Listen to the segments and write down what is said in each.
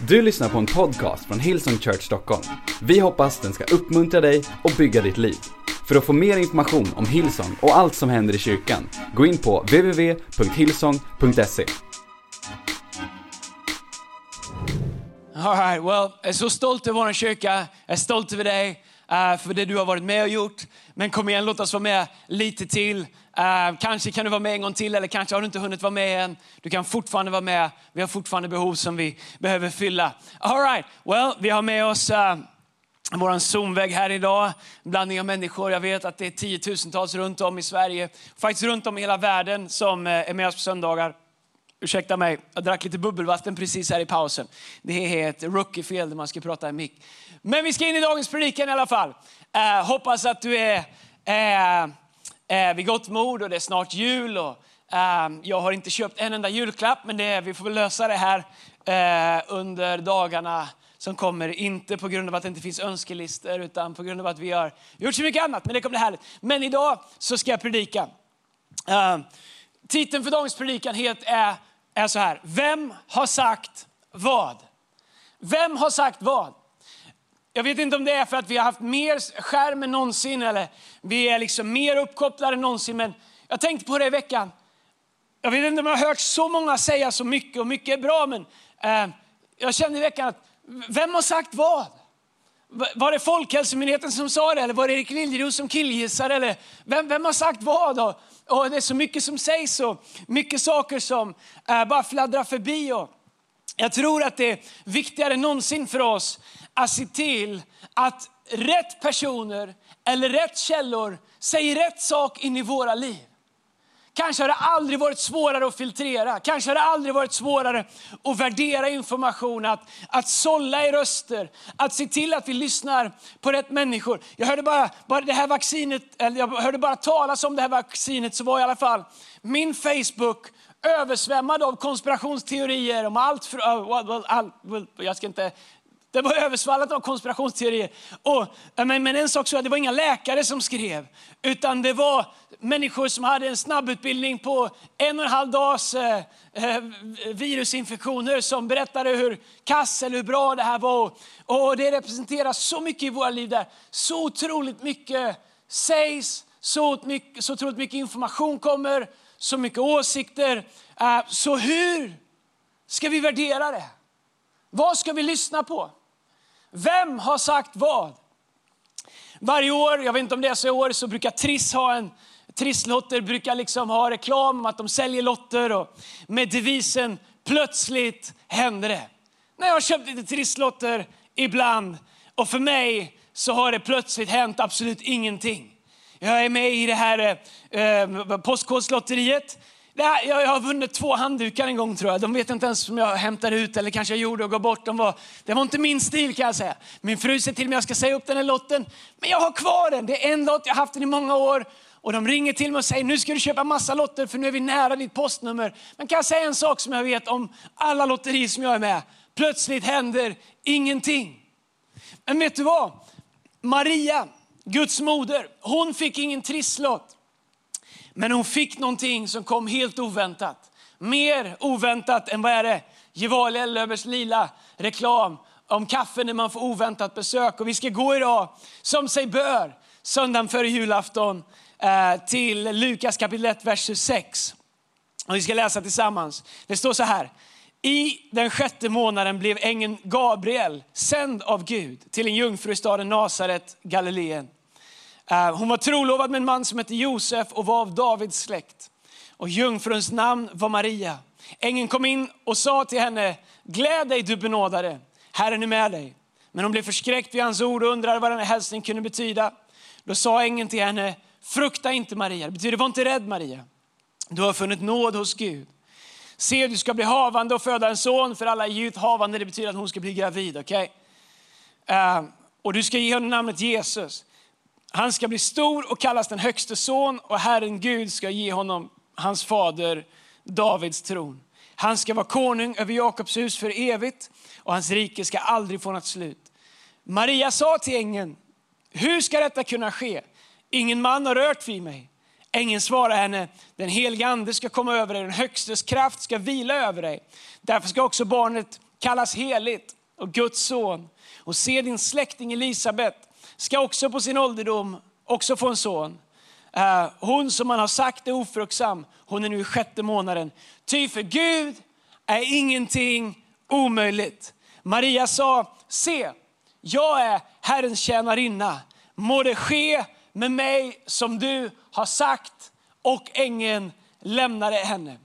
Du lyssnar på en podcast från Hillsong Church Stockholm. Vi hoppas den ska uppmuntra dig och bygga ditt liv. För att få mer information om Hillsong och allt som händer i kyrkan, gå in på www.hillsong.se. All right, well, jag är så stolt över vår kyrka. Jag är stolt över dig eh, för det du har varit med och gjort. Men kom igen, låt oss vara med lite till. Eh, kanske kan du vara med en gång till eller kanske har du inte hunnit vara med än. Du kan fortfarande vara med. Vi har fortfarande behov som vi behöver fylla. All right, well, vi har med oss eh, uh, vår Zoomvägg här idag. En blandning av människor. Jag vet att det är tiotusentals runt om i Sverige, faktiskt runt om i hela världen som eh, är med oss på söndagar. Ursäkta mig, jag drack lite bubbelvatten precis här i pausen. Det är ett rookie-fel när man ska prata i mick. Men vi ska in i dagens predikan i alla fall. Uh, hoppas att du är uh, eh, vid gott mod och det är snart jul. Och, ehm, jag har inte köpt en enda julklapp, men det, vi får väl lösa det här eh, under dagarna som kommer. Inte på grund av att det inte finns önskelistor, utan på grund av att vi har gjort så mycket annat. Men det kommer bli härligt. Men idag så ska jag predika. Ehm, titeln för dagens predikan het är, är så här. Vem har sagt vad? Vem har sagt vad? Jag vet inte om det är för att vi har haft mer skärm än någonsin eller vi är liksom mer uppkopplade än någonsin. Men jag tänkte på det i veckan. Jag vet inte om jag har hört så många säga så mycket och mycket är bra. Men eh, jag kände i veckan att vem har sagt vad? Var det Folkhälsomyndigheten som sa det eller var det Erik Liljeros som killgissade? Eller vem, vem har sagt vad? Och, och det är så mycket som sägs och mycket saker som eh, bara fladdrar förbi. Och jag tror att det är viktigare än någonsin för oss att se till att rätt personer eller rätt källor säger rätt sak in i våra liv. Kanske har det aldrig varit svårare att filtrera, kanske har det aldrig varit svårare att värdera information, att, att sålla i röster, att se till att vi lyssnar på rätt människor. Jag hörde bara, bara det här vaccinet, eller jag hörde bara talas om det här vaccinet så var i alla fall min Facebook översvämmad av konspirationsteorier om allt. För, all, jag ska inte det var översvallat av konspirationsteorier. Och, men, men en sak så det var inga läkare som skrev, utan det var människor som hade en snabbutbildning på en och en halv dags eh, eh virusinfektioner som berättade hur kass eller hur bra det här var. Och det representerar så mycket i våra liv där så otroligt mycket sägs, så, mycket, så otroligt mycket information kommer, så mycket åsikter. Eh, så hur ska vi värdera det? Vad ska vi lyssna på? Vem har sagt vad? Varje år, jag vet inte om det är så i år, så brukar Triss ha en Trisslotter brukar liksom ha reklam om att de säljer lotter och med devisen plötsligt händer det. När jag har köpt lite trisslotter ibland och för mig så har det plötsligt hänt absolut ingenting. Jag är med i det här eh, eh Postkodslotteriet här, jag har vunnit två handdukar en gång tror jag. De vet inte ens om jag hämtar ut eller kanske jag gjorde och gav bort. De var, det var inte min stil kan jag säga. Min fru säger till mig att jag ska säga upp den här lotten. Men jag har kvar den. Det är en lott, jag har haft den i många år. Och de ringer till mig och säger nu ska du köpa massa lotter för nu är vi nära ditt postnummer. Men kan jag säga en sak som jag vet om alla lotterier som jag är med? Plötsligt händer ingenting. Men vet du vad? Maria, Guds moder, hon fick ingen trisslott. Men hon fick någonting som kom helt oväntat. Mer oväntat än vad är det? Gevalia Löbers lila reklam om kaffe när man får oväntat besök. Och vi ska gå idag, som sig bör, söndagen före julafton eh, till Lukas kapitel 1, vers 26. Och vi ska läsa tillsammans. Det står så här. I den sjätte månaden blev ängeln Gabriel sänd av Gud till en jungfru i staden Nasaret, Galileen. Eh, hon var trolovad med en man som hette Josef och var av Davids släkt. Och jungfruns namn var Maria. Ängeln kom in och sa till henne, gläd dig du benådade, Herren är med dig. Men hon blev förskräckt vid hans ord och undrade vad denna hälsning kunde betyda. Då sa ängeln till henne, frukta inte Maria. Det betyder, var inte rädd Maria. Du har funnit nåd hos Gud. Se, du ska bli havande och föda en son, för alla är havande, det betyder att hon ska bli gravid. Okay? Uh, eh, och du ska ge honom namnet Jesus. Han ska bli stor och kallas den högste son och Herren Gud ska ge honom hans fader Davids tron. Han ska vara konung över Jakobs hus för evigt och hans rike ska aldrig få något slut. Maria sa till ängeln, hur ska detta kunna ske? Ingen man har rört vid mig. Ängeln svarade henne, den helige ande ska komma över dig, den högstes kraft ska vila över dig. Därför ska också barnet kallas heligt och Guds son. Och se din släkting Elisabet ska också på sin ålderdom också få en son. Eh, hon som man har sagt är ofruktsam, hon är nu i sjätte månaden. Ty för Gud är ingenting omöjligt. Maria sa, se, jag är Herrens tjänarinna. Må det ske med mig som du har sagt. Och ängeln lämnade henne.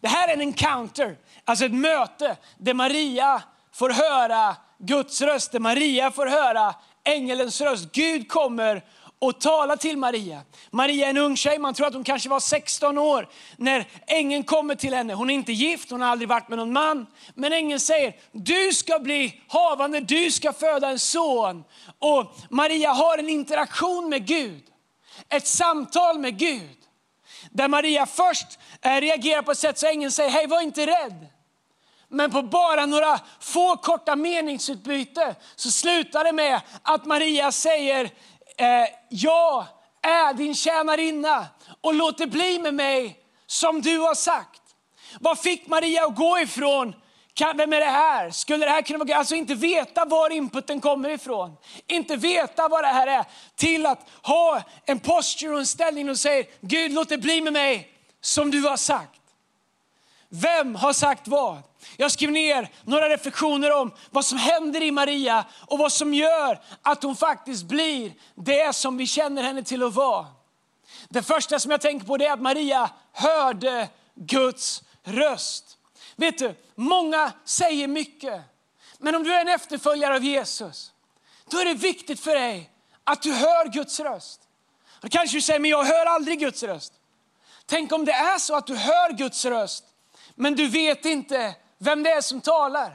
Det här är en encounter, alltså ett möte där Maria får höra Guds röst, där Maria får höra ängelns röst. Gud kommer och talar till Maria. Maria är en ung tjej, man tror att hon kanske var 16 år när ängeln kommer till henne. Hon är inte gift, hon har aldrig varit med någon man. Men ängeln säger, du ska bli havande, du ska föda en son. Och Maria har en interaktion med Gud, ett samtal med Gud. Där Maria först eh, reagerar på ett sätt så ängeln säger, hej var inte rädd. Men på bara några få korta meningsutbyte så slutar det med att Maria säger, eh, jag är din tjänarinna och låt det bli med mig som du har sagt. Vad fick Maria att gå ifrån? Vem är det här? Skulle det här kunna vara Alltså inte veta var inputen kommer ifrån. Inte veta vad det här är. Till att ha en posture och en ställning och säga, Gud låt det bli med mig som du har sagt. Vem har sagt vad? Jag skrev ner några reflektioner om vad som händer i Maria och vad som gör att hon faktiskt blir det som vi känner henne till att vara. Det första som jag tänker på är att Maria hörde Guds röst. Vet du, många säger mycket. Men om du är en efterföljare av Jesus, då är det viktigt för dig att du hör Guds röst. Då kanske du säger, men jag hör aldrig Guds röst. Tänk om det är så att du hör Guds röst, men du vet inte vem det är som talar.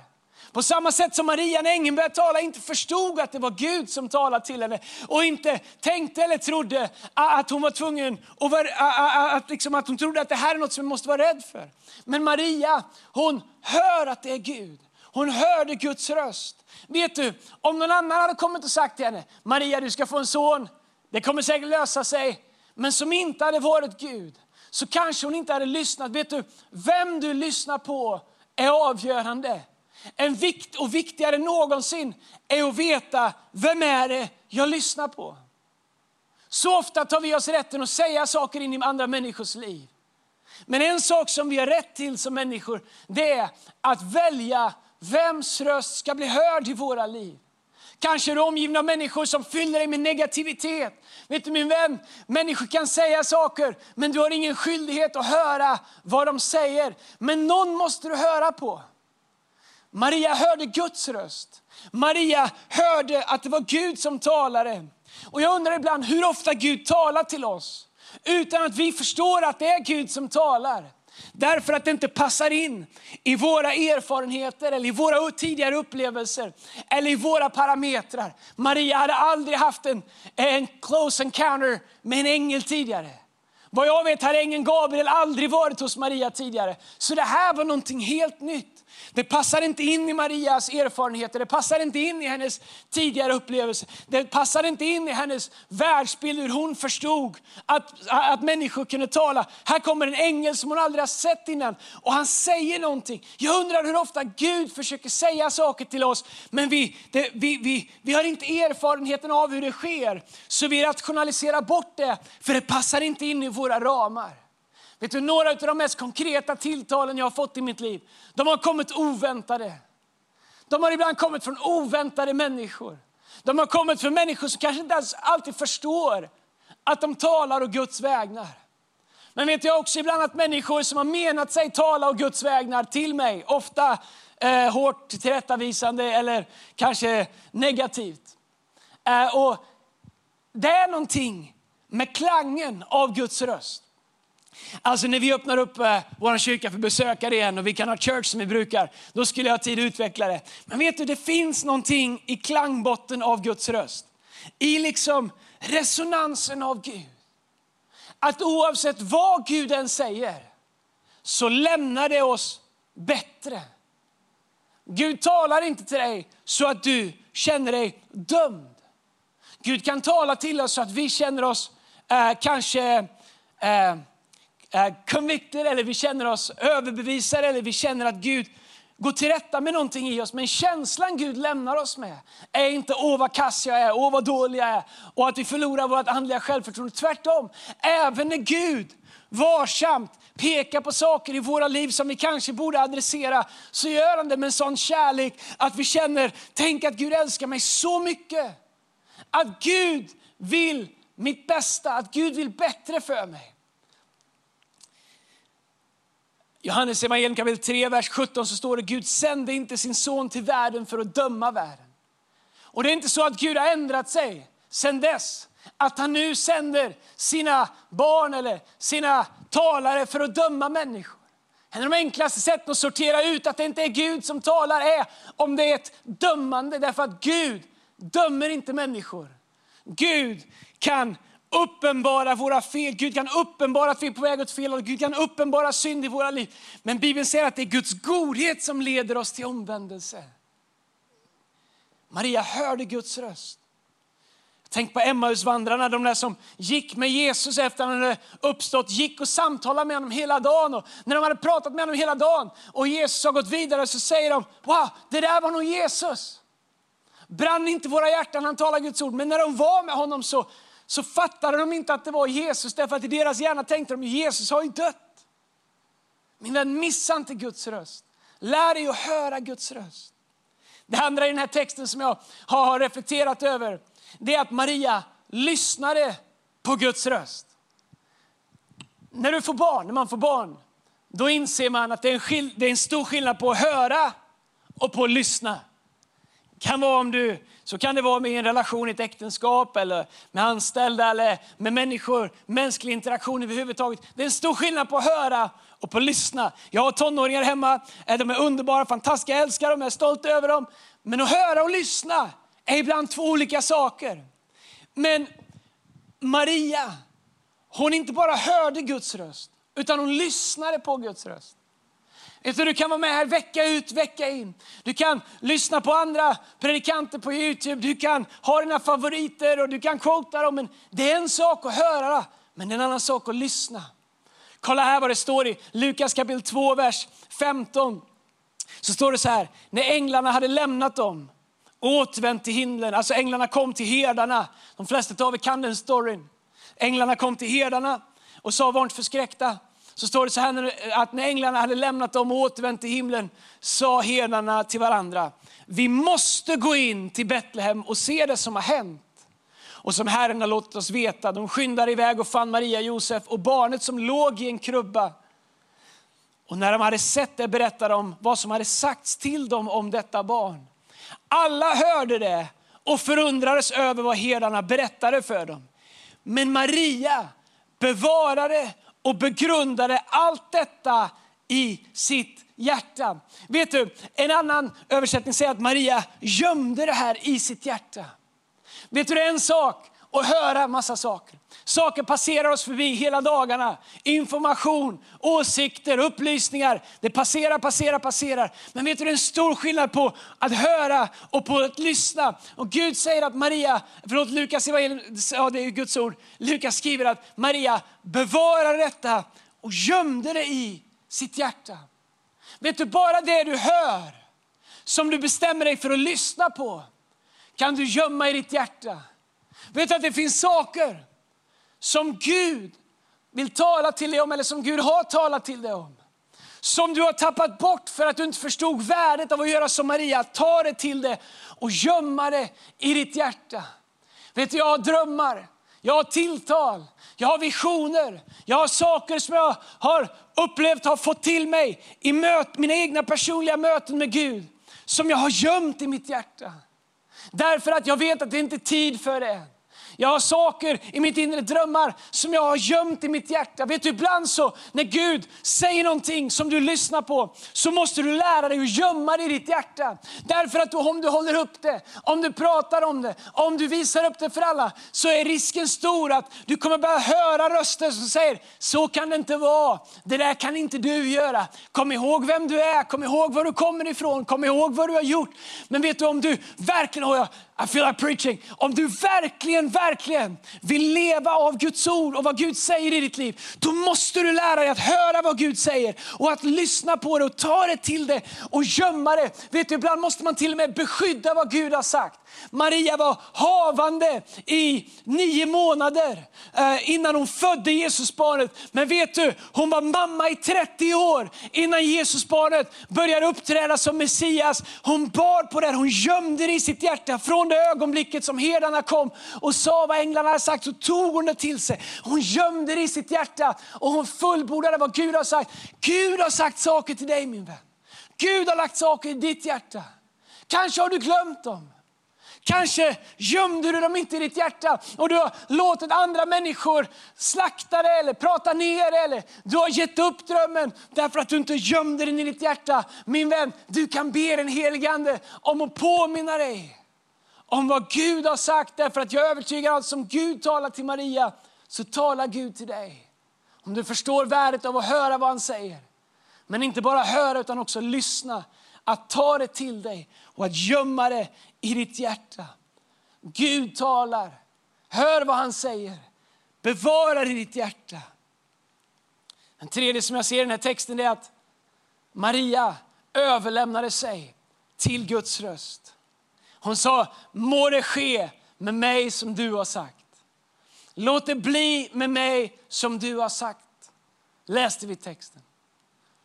På samma sätt som Maria när ängeln började tala inte förstod att det var Gud som talade till henne och inte tänkte eller trodde att hon var tvungen, och var, att, liksom, att hon trodde att det här är något som vi måste vara rädd för. Men Maria, hon hör att det är Gud. Hon hörde Guds röst. Vet du, om någon annan hade kommit och sagt till henne, Maria du ska få en son, det kommer säkert lösa sig. Men som inte hade varit Gud, så kanske hon inte hade lyssnat. Vet du, vem du lyssnar på är avgörande. En vikt och viktigare än någonsin är att veta vem är det jag lyssnar på. Så ofta tar vi oss rätten att säga saker in i andra människors liv. Men en sak som vi har rätt till som människor, det är att välja vems röst ska bli hörd i våra liv. Kanske är du omgiven av människor som fyller dig med negativitet. Vet du min vän, människor kan säga saker men du har ingen skyldighet att höra vad de säger. Men någon måste du höra på. Maria hörde Guds röst. Maria hörde att det var Gud som talade. Och jag undrar ibland hur ofta Gud talar till oss utan att vi förstår att det är Gud som talar. Därför att det inte passar in i våra erfarenheter, eller i våra tidigare upplevelser, eller i våra parametrar. Maria hade aldrig haft en, en close encounter med en ängel tidigare. Vad jag vet har ängeln Gabriel aldrig varit hos Maria tidigare. Så det här var någonting helt nytt. Det passar inte in i Marias erfarenheter, det passar inte in i hennes tidigare upplevelser. Det passar inte in i hennes världsbild, hur hon förstod att, att människor kunde tala. Här kommer en ängel som hon aldrig har sett innan och han säger någonting. Jag undrar hur ofta Gud försöker säga saker till oss, men vi, det, vi, vi, vi har inte erfarenheten av hur det sker. Så vi rationaliserar bort det, för det passar inte in i våra ramar. Vet du, några av de mest konkreta tilltalen jag har fått i mitt liv, de har kommit oväntade. De har ibland kommit från oväntade människor. De har kommit från människor som kanske inte ens alltid förstår att de talar och Guds vägnar. Men vet jag också ibland att människor som har menat sig tala och Guds vägnar till mig, ofta eh, hårt tillrättavisande eller kanske negativt. Eh, och det är någonting med klangen av Guds röst. Alltså när vi öppnar upp eh, vår kyrka för besökare igen och vi kan ha church som vi brukar, då skulle jag ha tid att utveckla det. Men vet du, det finns någonting i klangbotten av Guds röst. I liksom resonansen av Gud. Att oavsett vad Gud än säger, så lämnar det oss bättre. Gud talar inte till dig så att du känner dig dömd. Gud kan tala till oss så att vi känner oss eh, kanske eh, convicted eller vi känner oss överbevisade eller vi känner att Gud går till rätta med någonting i oss. Men känslan Gud lämnar oss med är inte åh vad kass jag är, åh vad dålig jag är och att vi förlorar vårt andliga självförtroende. Tvärtom, även när Gud varsamt pekar på saker i våra liv som vi kanske borde adressera, så gör han det med en sån kärlek att vi känner, tänk att Gud älskar mig så mycket. Att Gud vill mitt bästa, att Gud vill bättre för mig. Johannes evangelium kapitel 3, vers 17 så står det Gud sände inte sin son till världen för att döma världen. Och det är inte så att Gud har ändrat sig sedan dess. Att han nu sänder sina barn eller sina talare för att döma människor. En av de enklaste sätten att sortera ut att det inte är Gud som talar är om det är ett dömande. Därför att Gud dömer inte människor. Gud kan uppenbara våra fel. Gud kan uppenbara att vi är på väg åt fel håll. Gud kan uppenbara synd i våra liv. Men Bibeln säger att det är Guds godhet som leder oss till omvändelse. Maria hörde Guds röst. Tänk på Emmausvandrarna, de där som gick med Jesus efter att han hade uppstått, gick och samtalade med honom hela dagen. Och när de hade pratat med honom hela dagen och Jesus har gått vidare så säger de, wow, det där var nog Jesus. Brann inte våra hjärtan, han talar Guds ord. Men när de var med honom så så fattade de inte att det var Jesus, därför att i deras hjärna tänkte de Jesus har ju dött. Min vän, missa inte Guds röst. Lär dig att höra Guds röst. Det andra i den här texten som jag har reflekterat över, det är att Maria lyssnade på Guds röst. När du får barn, när man får barn, då inser man att det är en, det är en stor skillnad på att höra och på att lyssna. Det Kan vara om du, så kan det vara med en relation i ett äktenskap, eller med anställda eller med människor, mänsklig interaktion överhuvudtaget. Det är en stor skillnad på att höra och på att lyssna. Jag har tonåringar hemma, de är underbara, fantastiska, jag älskar dem, jag är stolt över dem. Men att höra och lyssna är ibland två olika saker. Men Maria, hon inte bara hörde Guds röst, utan hon lyssnade på Guds röst. Du kan vara med här vecka ut, vecka in. Du kan lyssna på andra predikanter på Youtube, du kan ha dina favoriter och du kan quota dem. Men det är en sak att höra, men det är en annan sak att lyssna. Kolla här vad det står i Lukas kapitel 2, vers 15. Så står det så här, när änglarna hade lämnat dem och återvänt till himlen, alltså änglarna kom till herdarna. De flesta av er kan den storyn. Änglarna kom till herdarna och sa var inte förskräckta så står det så här att när änglarna hade lämnat dem och återvänt till himlen sa herdarna till varandra, vi måste gå in till Betlehem och se det som har hänt. Och som Herren har låtit oss veta, de skyndade iväg och fann Maria och Josef och barnet som låg i en krubba. Och när de hade sett det berättade de vad som hade sagts till dem om detta barn. Alla hörde det och förundrades över vad herdarna berättade för dem. Men Maria bevarade och begrundade allt detta i sitt hjärta. Vet du, en annan översättning säger att Maria gömde det här i sitt hjärta. Vet du, det är en sak och höra massa saker. Saker passerar oss förbi hela dagarna. Information, åsikter, upplysningar. Det passerar, passerar, passerar. Men vet du, det är en stor skillnad på att höra och på att lyssna. Och Gud säger att Maria, förlåt Lukas ja det är Guds ord. Lukas skriver att Maria bevarade detta och gömde det i sitt hjärta. Vet du, bara det du hör, som du bestämmer dig för att lyssna på, kan du gömma i ditt hjärta. Vet du att det finns saker som Gud vill tala till dig om eller som Gud har talat till dig om. Som du har tappat bort för att du inte förstod värdet av att göra som Maria. Ta det till dig och gömma det i ditt hjärta. Vet du, jag har drömmar, jag har tilltal, jag har visioner, jag har saker som jag har upplevt har fått till mig i möt, mina egna personliga möten med Gud. Som jag har gömt i mitt hjärta. Därför att jag vet att det inte är tid för det än. Jag har saker i mitt inre drömmar som jag har gömt i mitt hjärta. Vet du, ibland så när Gud säger någonting som du lyssnar på, så måste du lära dig att gömma det i ditt hjärta. Därför att om du håller upp det, om du pratar om det, om du visar upp det för alla, så är risken stor att du kommer börja höra röster som säger, så kan det inte vara. Det där kan inte du göra. Kom ihåg vem du är, kom ihåg var du kommer ifrån, kom ihåg vad du har gjort. Men vet du, om du verkligen, oh, I feel like preaching. Om du verkligen, verkligen verkligen vill leva av Guds ord och vad Gud säger i ditt liv, då måste du lära dig att höra vad Gud säger och att lyssna på det och ta det till det och gömma det. Vet du, ibland måste man till och med beskydda vad Gud har sagt. Maria var havande i nio månader eh, innan hon födde Jesusbarnet. Men vet du, hon var mamma i 30 år innan Jesusbarnet började uppträda som Messias. Hon bar på det, hon gömde det i sitt hjärta. Från det ögonblicket som herdarna kom och sa vad änglarna hade sagt så tog hon det till sig. Hon gömde det i sitt hjärta och hon fullbordade vad Gud har sagt. Gud har sagt saker till dig min vän. Gud har lagt saker i ditt hjärta. Kanske har du glömt dem. Kanske gömde du dem inte i ditt hjärta och du har låtit andra människor slakta det eller prata ner det. Eller du har gett upp drömmen därför att du inte gömde den i ditt hjärta. Min vän, du kan be den helige Ande om att påminna dig om vad Gud har sagt. Därför att jag är övertygad att som Gud talar till Maria så talar Gud till dig. Om du förstår värdet av att höra vad han säger. Men inte bara höra utan också lyssna. Att ta det till dig och att gömma det i ditt hjärta. Gud talar. Hör vad han säger. Bevara det i ditt hjärta. Den tredje som jag ser i den här texten är att Maria överlämnade sig till Guds röst. Hon sa, må det ske med mig som du har sagt. Låt det bli med mig som du har sagt. Läste vi texten.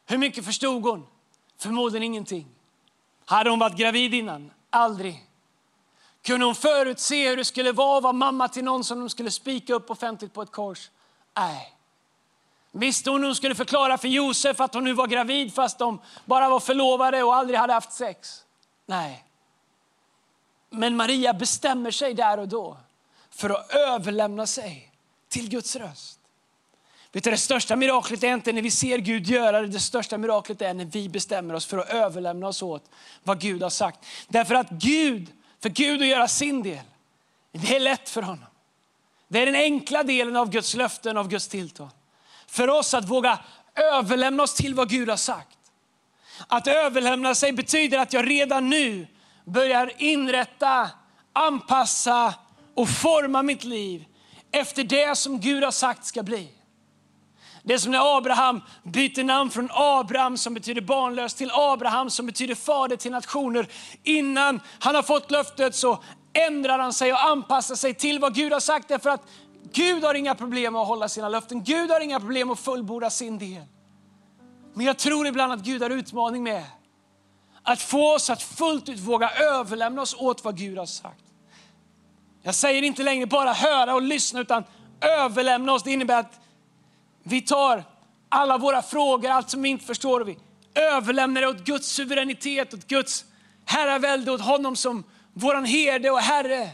Hur mycket förstod hon? Förmodligen ingenting. Hade hon varit gravid innan? Aldrig. Kunde hon förutse hur det skulle vara att vara mamma till någon som de skulle spika upp offentligt på ett kors? Nej. Visste hon hur hon skulle förklara för Josef att hon nu var gravid fast de bara var förlovade och aldrig hade haft sex? Nej. Men Maria bestämmer sig där och då för att överlämna sig till Guds röst. Vet du, det största miraklet är inte när vi ser Gud göra det, det största miraklet är när vi bestämmer oss för att överlämna oss åt vad Gud har sagt. Därför att Gud, för Gud att göra sin del, det är lätt för honom. Det är den enkla delen av Guds löften, av Guds tilltal. För oss att våga överlämna oss till vad Gud har sagt. Att överlämna sig betyder att jag redan nu börjar inrätta, anpassa och forma mitt liv efter det som Gud har sagt ska bli. Det är som när Abraham byter namn från Abraham som betyder barnlös till Abraham som betyder fader till nationer. Innan han har fått löftet så ändrar han sig och anpassar sig till vad Gud har sagt. Därför att Gud har inga problem att hålla sina löften. Gud har inga problem att fullborda sin del. Men jag tror ibland att Gud har utmaning med att få oss att fullt ut våga överlämna oss åt vad Gud har sagt. Jag säger inte längre bara höra och lyssna utan överlämna oss. Det innebär att vi tar alla våra frågor, allt som vi inte förstår, och vi överlämnar det åt Guds suveränitet, åt Guds herravälde, åt honom som våran herde och Herre.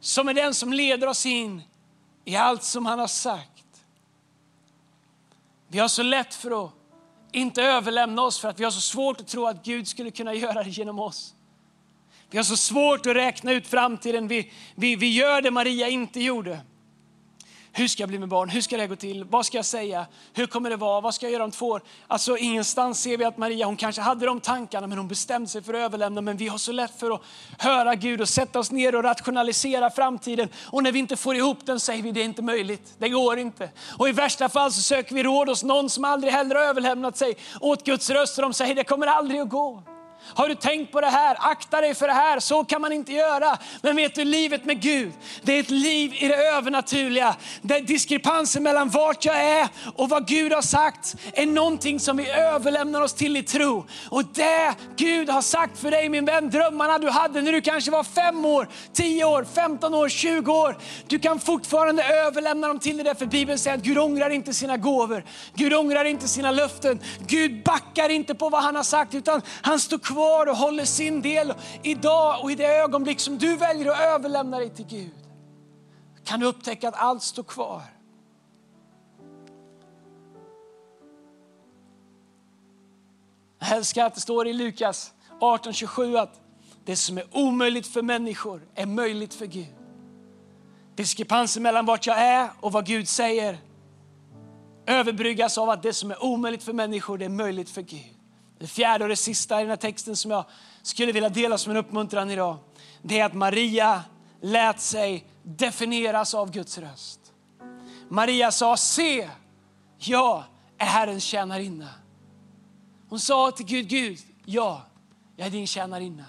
Som är den som leder oss in i allt som han har sagt. Vi har så lätt för att inte överlämna oss för att vi har så svårt att tro att Gud skulle kunna göra det genom oss. Vi har så svårt att räkna ut framtiden. Vi, vi, vi gör det Maria inte gjorde. Hur ska jag bli med barn? Hur ska det gå till? Vad ska jag säga? Hur kommer det vara? Vad ska jag göra om två år? Alltså ingenstans ser vi att Maria, hon kanske hade de tankarna men hon bestämde sig för att överlämna. Men vi har så lätt för att höra Gud och sätta oss ner och rationalisera framtiden. Och när vi inte får ihop den säger vi det är inte möjligt. Det går inte. Och i värsta fall så söker vi råd hos någon som aldrig heller har överlämnat sig åt Guds röst och de säger det kommer aldrig att gå. Har du tänkt på det här? Akta dig för det här. Så kan man inte göra. Men vet du, livet med Gud, det är ett liv i det övernaturliga. Där diskrepansen mellan vart jag är och vad Gud har sagt är någonting som vi överlämnar oss till i tro. Och det Gud har sagt för dig min vän, drömmarna du hade när du kanske var fem år, tio år, 15 år, 20 år. Du kan fortfarande överlämna dem till dig för Bibeln säger att Gud ångrar inte sina gåvor. Gud ångrar inte sina löften. Gud backar inte på vad han har sagt utan han står kvar kvar och håller sin del idag och i det ögonblick som du väljer att överlämna dig till Gud kan du upptäcka att allt står kvar. Jag älskar att det står i Lukas 18.27 att det som är omöjligt för människor är möjligt för Gud. Diskrepansen mellan vart jag är och vad Gud säger överbryggas av att det som är omöjligt för människor det är möjligt för Gud. Det fjärde och det sista i den här texten som jag skulle vilja dela som en uppmuntran idag, det är att Maria lät sig definieras av Guds röst. Maria sa, se, jag är Herrens tjänarinna. Hon sa till Gud, Gud, ja, jag är din tjänarinna.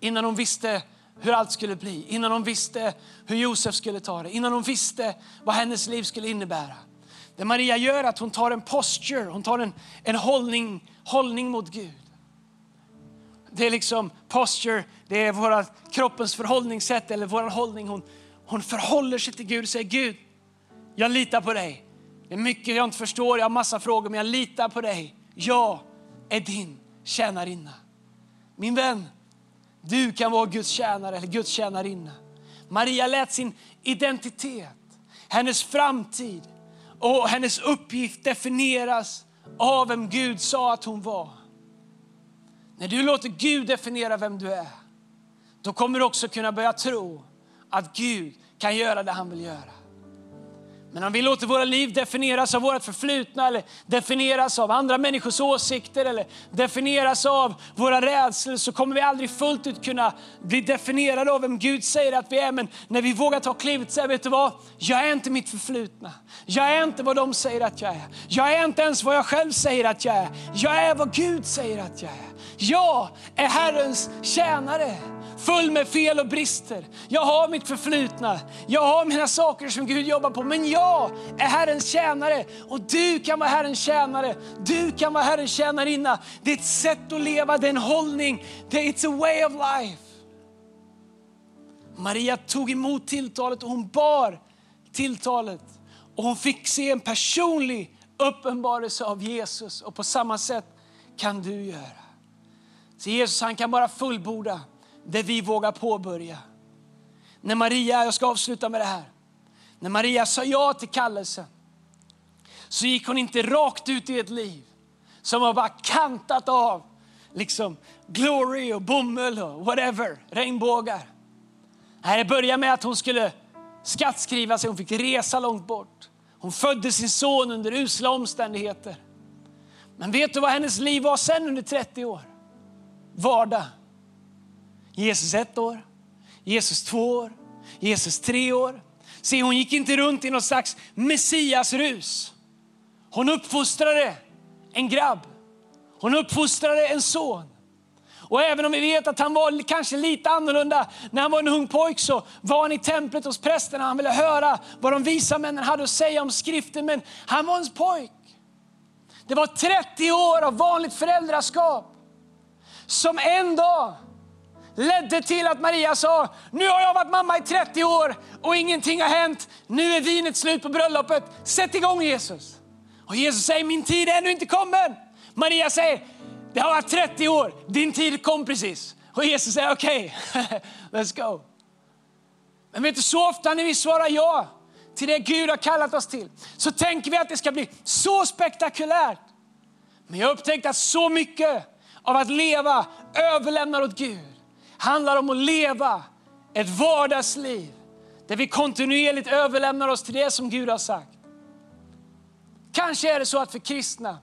Innan hon visste hur allt skulle bli, innan hon visste hur Josef skulle ta det, innan hon visste vad hennes liv skulle innebära. Det Maria gör är att hon tar en posture, hon tar en, en hållning, hållning mot Gud. Det är liksom posture, det är våra, kroppens förhållningssätt eller vår hållning. Hon, hon förhåller sig till Gud och säger Gud, jag litar på dig. Det är mycket jag inte förstår, jag har massa frågor, men jag litar på dig. Jag är din tjänarinna. Min vän, du kan vara Guds tjänare eller Guds tjänarinna. Maria lät sin identitet, hennes framtid och hennes uppgift definieras av vem Gud sa att hon var. När du låter Gud definiera vem du är, då kommer du också kunna börja tro att Gud kan göra det han vill göra. Men om vi låter våra liv definieras av vårt förflutna eller definieras av andra människors åsikter eller definieras av våra rädslor så kommer vi aldrig fullt ut kunna bli definierade av vem Gud säger att vi är. Men när vi vågar ta klivet och säga, vet du vad? Jag är inte mitt förflutna. Jag är inte vad de säger att jag är. Jag är inte ens vad jag själv säger att jag är. Jag är vad Gud säger att jag är. Jag är Herrens tjänare full med fel och brister. Jag har mitt förflutna, jag har mina saker som Gud jobbar på. Men jag är Herrens tjänare och du kan vara Herrens tjänare. Du kan vara Herrens tjänarinna. Det är ett sätt att leva, det är en hållning. It's a way of life. Maria tog emot tilltalet och hon bar tilltalet. Och hon fick se en personlig uppenbarelse av Jesus. Och på samma sätt kan du göra. Så Jesus han kan bara fullborda det vi vågar påbörja. När Maria, jag ska avsluta med det här. När Maria sa ja till kallelsen så gick hon inte rakt ut i ett liv som var bara kantat av liksom glory och bomull och whatever, regnbågar. Det började med att hon skulle skattskriva sig, hon fick resa långt bort. Hon födde sin son under usla omständigheter. Men vet du vad hennes liv var sen under 30 år? Vardag. Jesus ett år, Jesus två år, Jesus tre år. Se, hon gick inte runt i något slags messiasrus. Hon uppfostrade en grabb. Hon uppfostrade en son. Och även om vi vet att han var kanske lite annorlunda när han var en ung pojk så var han i templet hos prästerna. Han ville höra vad de visa männen hade att säga om skriften. Men han var en pojk. Det var 30 år av vanligt föräldraskap som en dag ledde till att Maria sa, nu har jag varit mamma i 30 år och ingenting har hänt. Nu är vinet slut på bröllopet. Sätt igång Jesus. Och Jesus säger, min tid är ännu inte kommen. Maria säger, det har varit 30 år, din tid kom precis. Och Jesus säger, okej, okay, let's go. Men vet du, så ofta när vi svarar ja till det Gud har kallat oss till, så tänker vi att det ska bli så spektakulärt. Men jag har upptäckt att så mycket av att leva överlämnar åt Gud handlar om att leva ett vardagsliv där vi kontinuerligt överlämnar oss till det som Gud har sagt. Kanske är det så att för kristna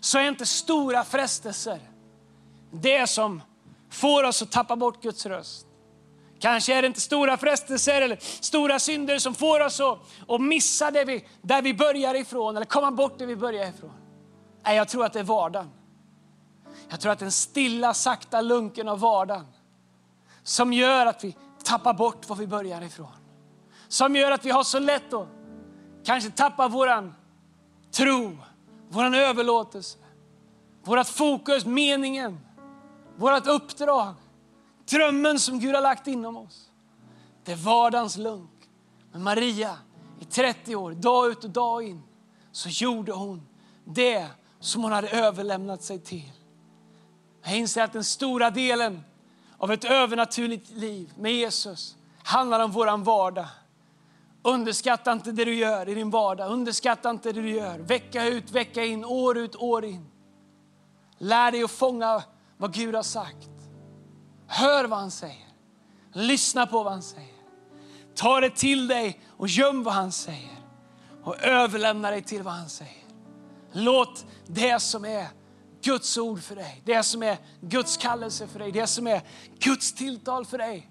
så är inte stora frestelser det som får oss att tappa bort Guds röst. Kanske är det inte stora frestelser eller stora synder som får oss att, att missa det vi, där vi börjar ifrån eller komma bort där vi börjar ifrån. Nej, jag tror att det är vardagen. Jag tror att den stilla, sakta lunken av vardagen som gör att vi tappar bort var vi börjar ifrån. Som gör att vi har så lätt att kanske tappa våran tro, våran överlåtelse, vårat fokus, meningen, vårat uppdrag, drömmen som Gud har lagt inom oss. Det är vardagens lunk. Men Maria, i 30 år, dag ut och dag in, så gjorde hon det som hon hade överlämnat sig till. Jag inser att den stora delen av ett övernaturligt liv med Jesus handlar om vår vardag. Underskatta inte det du gör i din vardag. Underskatta inte det du gör vecka ut, vecka in, år ut, år in. Lär dig att fånga vad Gud har sagt. Hör vad han säger. Lyssna på vad han säger. Ta det till dig och göm vad han säger. Och överlämna dig till vad han säger. Låt det som är Guds ord för dig. Det som är Guds kallelse för dig. Det som är Guds tilltal för dig.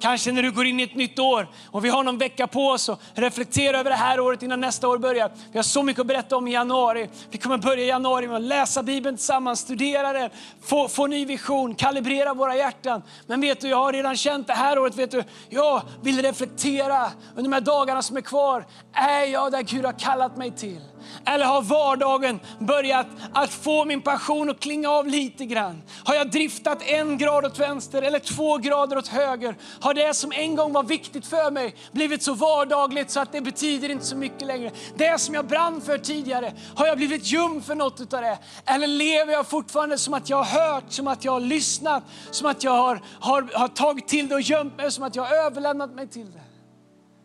Kanske när du går in i ett nytt år och vi har någon vecka på oss att reflektera över det här året innan nästa år börjar. Vi har så mycket att berätta om i januari. Vi kommer börja i januari med att läsa Bibeln tillsammans, studera den, få, få ny vision, kalibrera våra hjärtan. Men vet du, jag har redan känt det här året, vet du, jag vill reflektera under de här dagarna som är kvar. Är jag där Gud har kallat mig till? Eller har vardagen börjat att få min passion att klinga av lite grann? Har jag driftat en grad åt vänster eller två grader åt höger? Har det som en gång var viktigt för mig blivit så vardagligt så att det betyder inte så mycket längre? Det som jag brann för tidigare, har jag blivit ljum för något av det? Eller lever jag fortfarande som att jag har hört, som att jag har lyssnat, som att jag har, har, har tagit till det och gömt mig, som att jag har överlämnat mig till det?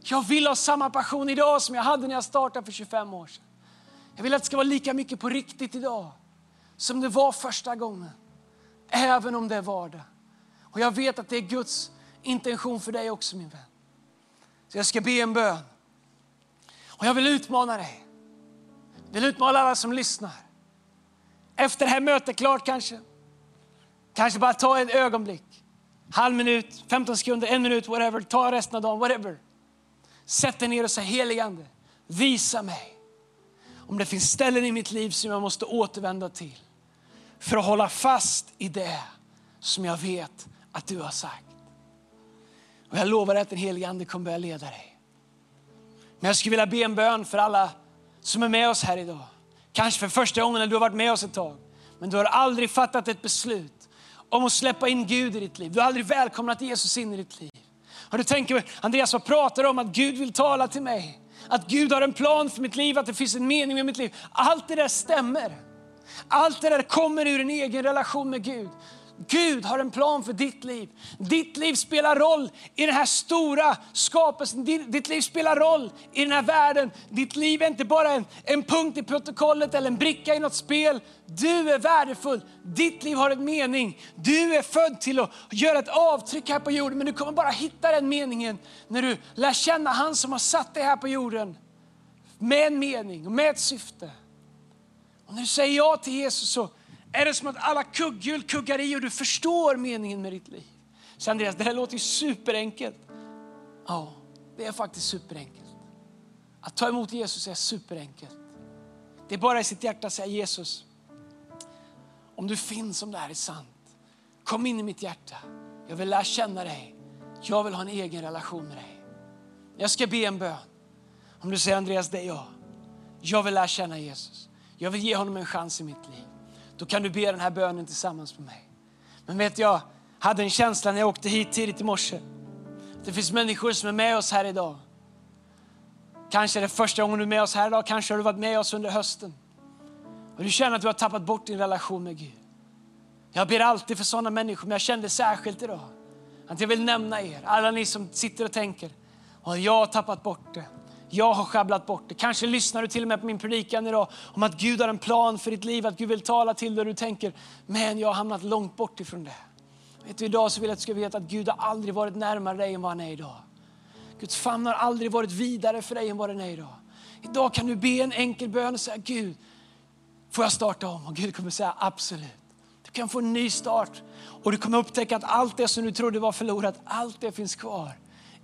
Jag vill ha samma passion idag som jag hade när jag startade för 25 år sedan. Jag vill att det ska vara lika mycket på riktigt idag som det var första gången. Även om det är vardag. Och jag vet att det är Guds intention för dig också min vän. Så jag ska be en bön. Och jag vill utmana dig. Jag vill utmana alla som lyssnar. Efter det här mötet klart kanske. Kanske bara ta ett ögonblick. Halv minut, 15 sekunder, en minut, whatever. Ta resten av dagen, whatever. Sätt dig ner och säg heligande, visa mig om det finns ställen i mitt liv som jag måste återvända till för att hålla fast i det som jag vet att du har sagt. Och jag lovar att den helige Ande kommer börja leda dig. Men jag skulle vilja be en bön för alla som är med oss här idag. Kanske för första gången när du har varit med oss ett tag. Men du har aldrig fattat ett beslut om att släppa in Gud i ditt liv. Du har aldrig välkomnat Jesus in i ditt liv. Och du tänker, Andreas vad pratar om att Gud vill tala till mig? Att Gud har en plan för mitt liv, att det finns en mening med mitt liv. Allt det där stämmer. Allt det där kommer ur en egen relation med Gud. Gud har en plan för ditt liv. Ditt liv spelar roll i den här stora skapelsen. Ditt liv spelar roll i den här världen. Ditt liv är inte bara en, en punkt i protokollet eller en bricka i något spel. Du är värdefull. Ditt liv har en mening. Du är född till att göra ett avtryck här på jorden. Men du kommer bara hitta den meningen när du lär känna han som har satt dig här på jorden. Med en mening och med ett syfte. Och när du säger ja till Jesus så är det som att alla kugghjul kuggar i och du förstår meningen med ditt liv. Så Andreas, det här låter ju superenkelt. Ja, det är faktiskt superenkelt. Att ta emot Jesus är superenkelt. Det är bara i sitt hjärta att säga Jesus, om du finns, om det här är sant, kom in i mitt hjärta. Jag vill lära känna dig. Jag vill ha en egen relation med dig. Jag ska be en bön. Om du säger Andreas, det är jag. Jag vill lära känna Jesus. Jag vill ge honom en chans i mitt liv då kan du be den här bönen tillsammans med mig. Men vet jag hade en känsla när jag åkte hit tidigt i morse. Det finns människor som är med oss här idag. Kanske är det första gången du är med oss här idag, kanske har du varit med oss under hösten. Och du känner att du har tappat bort din relation med Gud. Jag ber alltid för sådana människor, men jag kände särskilt idag att jag vill nämna er, alla ni som sitter och tänker, och jag har tappat bort det. Jag har sjabblat bort det. Kanske lyssnar du till och med på min predikan idag om att Gud har en plan för ditt liv, att Gud vill tala till dig och du tänker, men jag har hamnat långt bort ifrån det. Vet du, idag så vill jag att du ska veta att Gud har aldrig varit närmare dig än vad han är idag. Guds famn har aldrig varit vidare för dig än vad den är idag. Idag kan du be en enkel bön och säga, Gud, får jag starta om? Och Gud kommer säga absolut. Du kan få en ny start och du kommer upptäcka att allt det som du trodde var förlorat, allt det finns kvar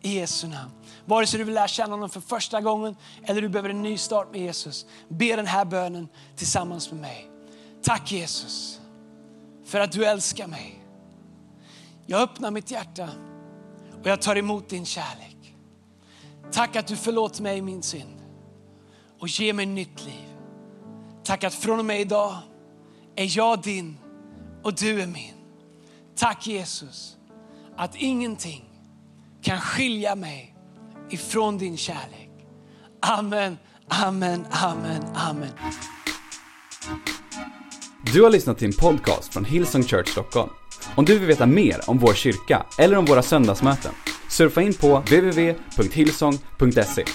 i Jesu namn. Vare sig du vill lära känna honom för första gången eller du behöver en ny start med Jesus. Be den här bönen tillsammans med mig. Tack Jesus för att du älskar mig. Jag öppnar mitt hjärta och jag tar emot din kärlek. Tack att du förlåter mig min synd och ger mig nytt liv. Tack att från och med idag är jag din och du är min. Tack Jesus att ingenting kan skilja mig ifrån din kärlek. Amen, amen, amen, amen. Du har lyssnat till en podcast från Hillsong Church Stockholm. Om du vill veta mer om vår kyrka eller om våra söndagsmöten, surfa in på www.hillsong.se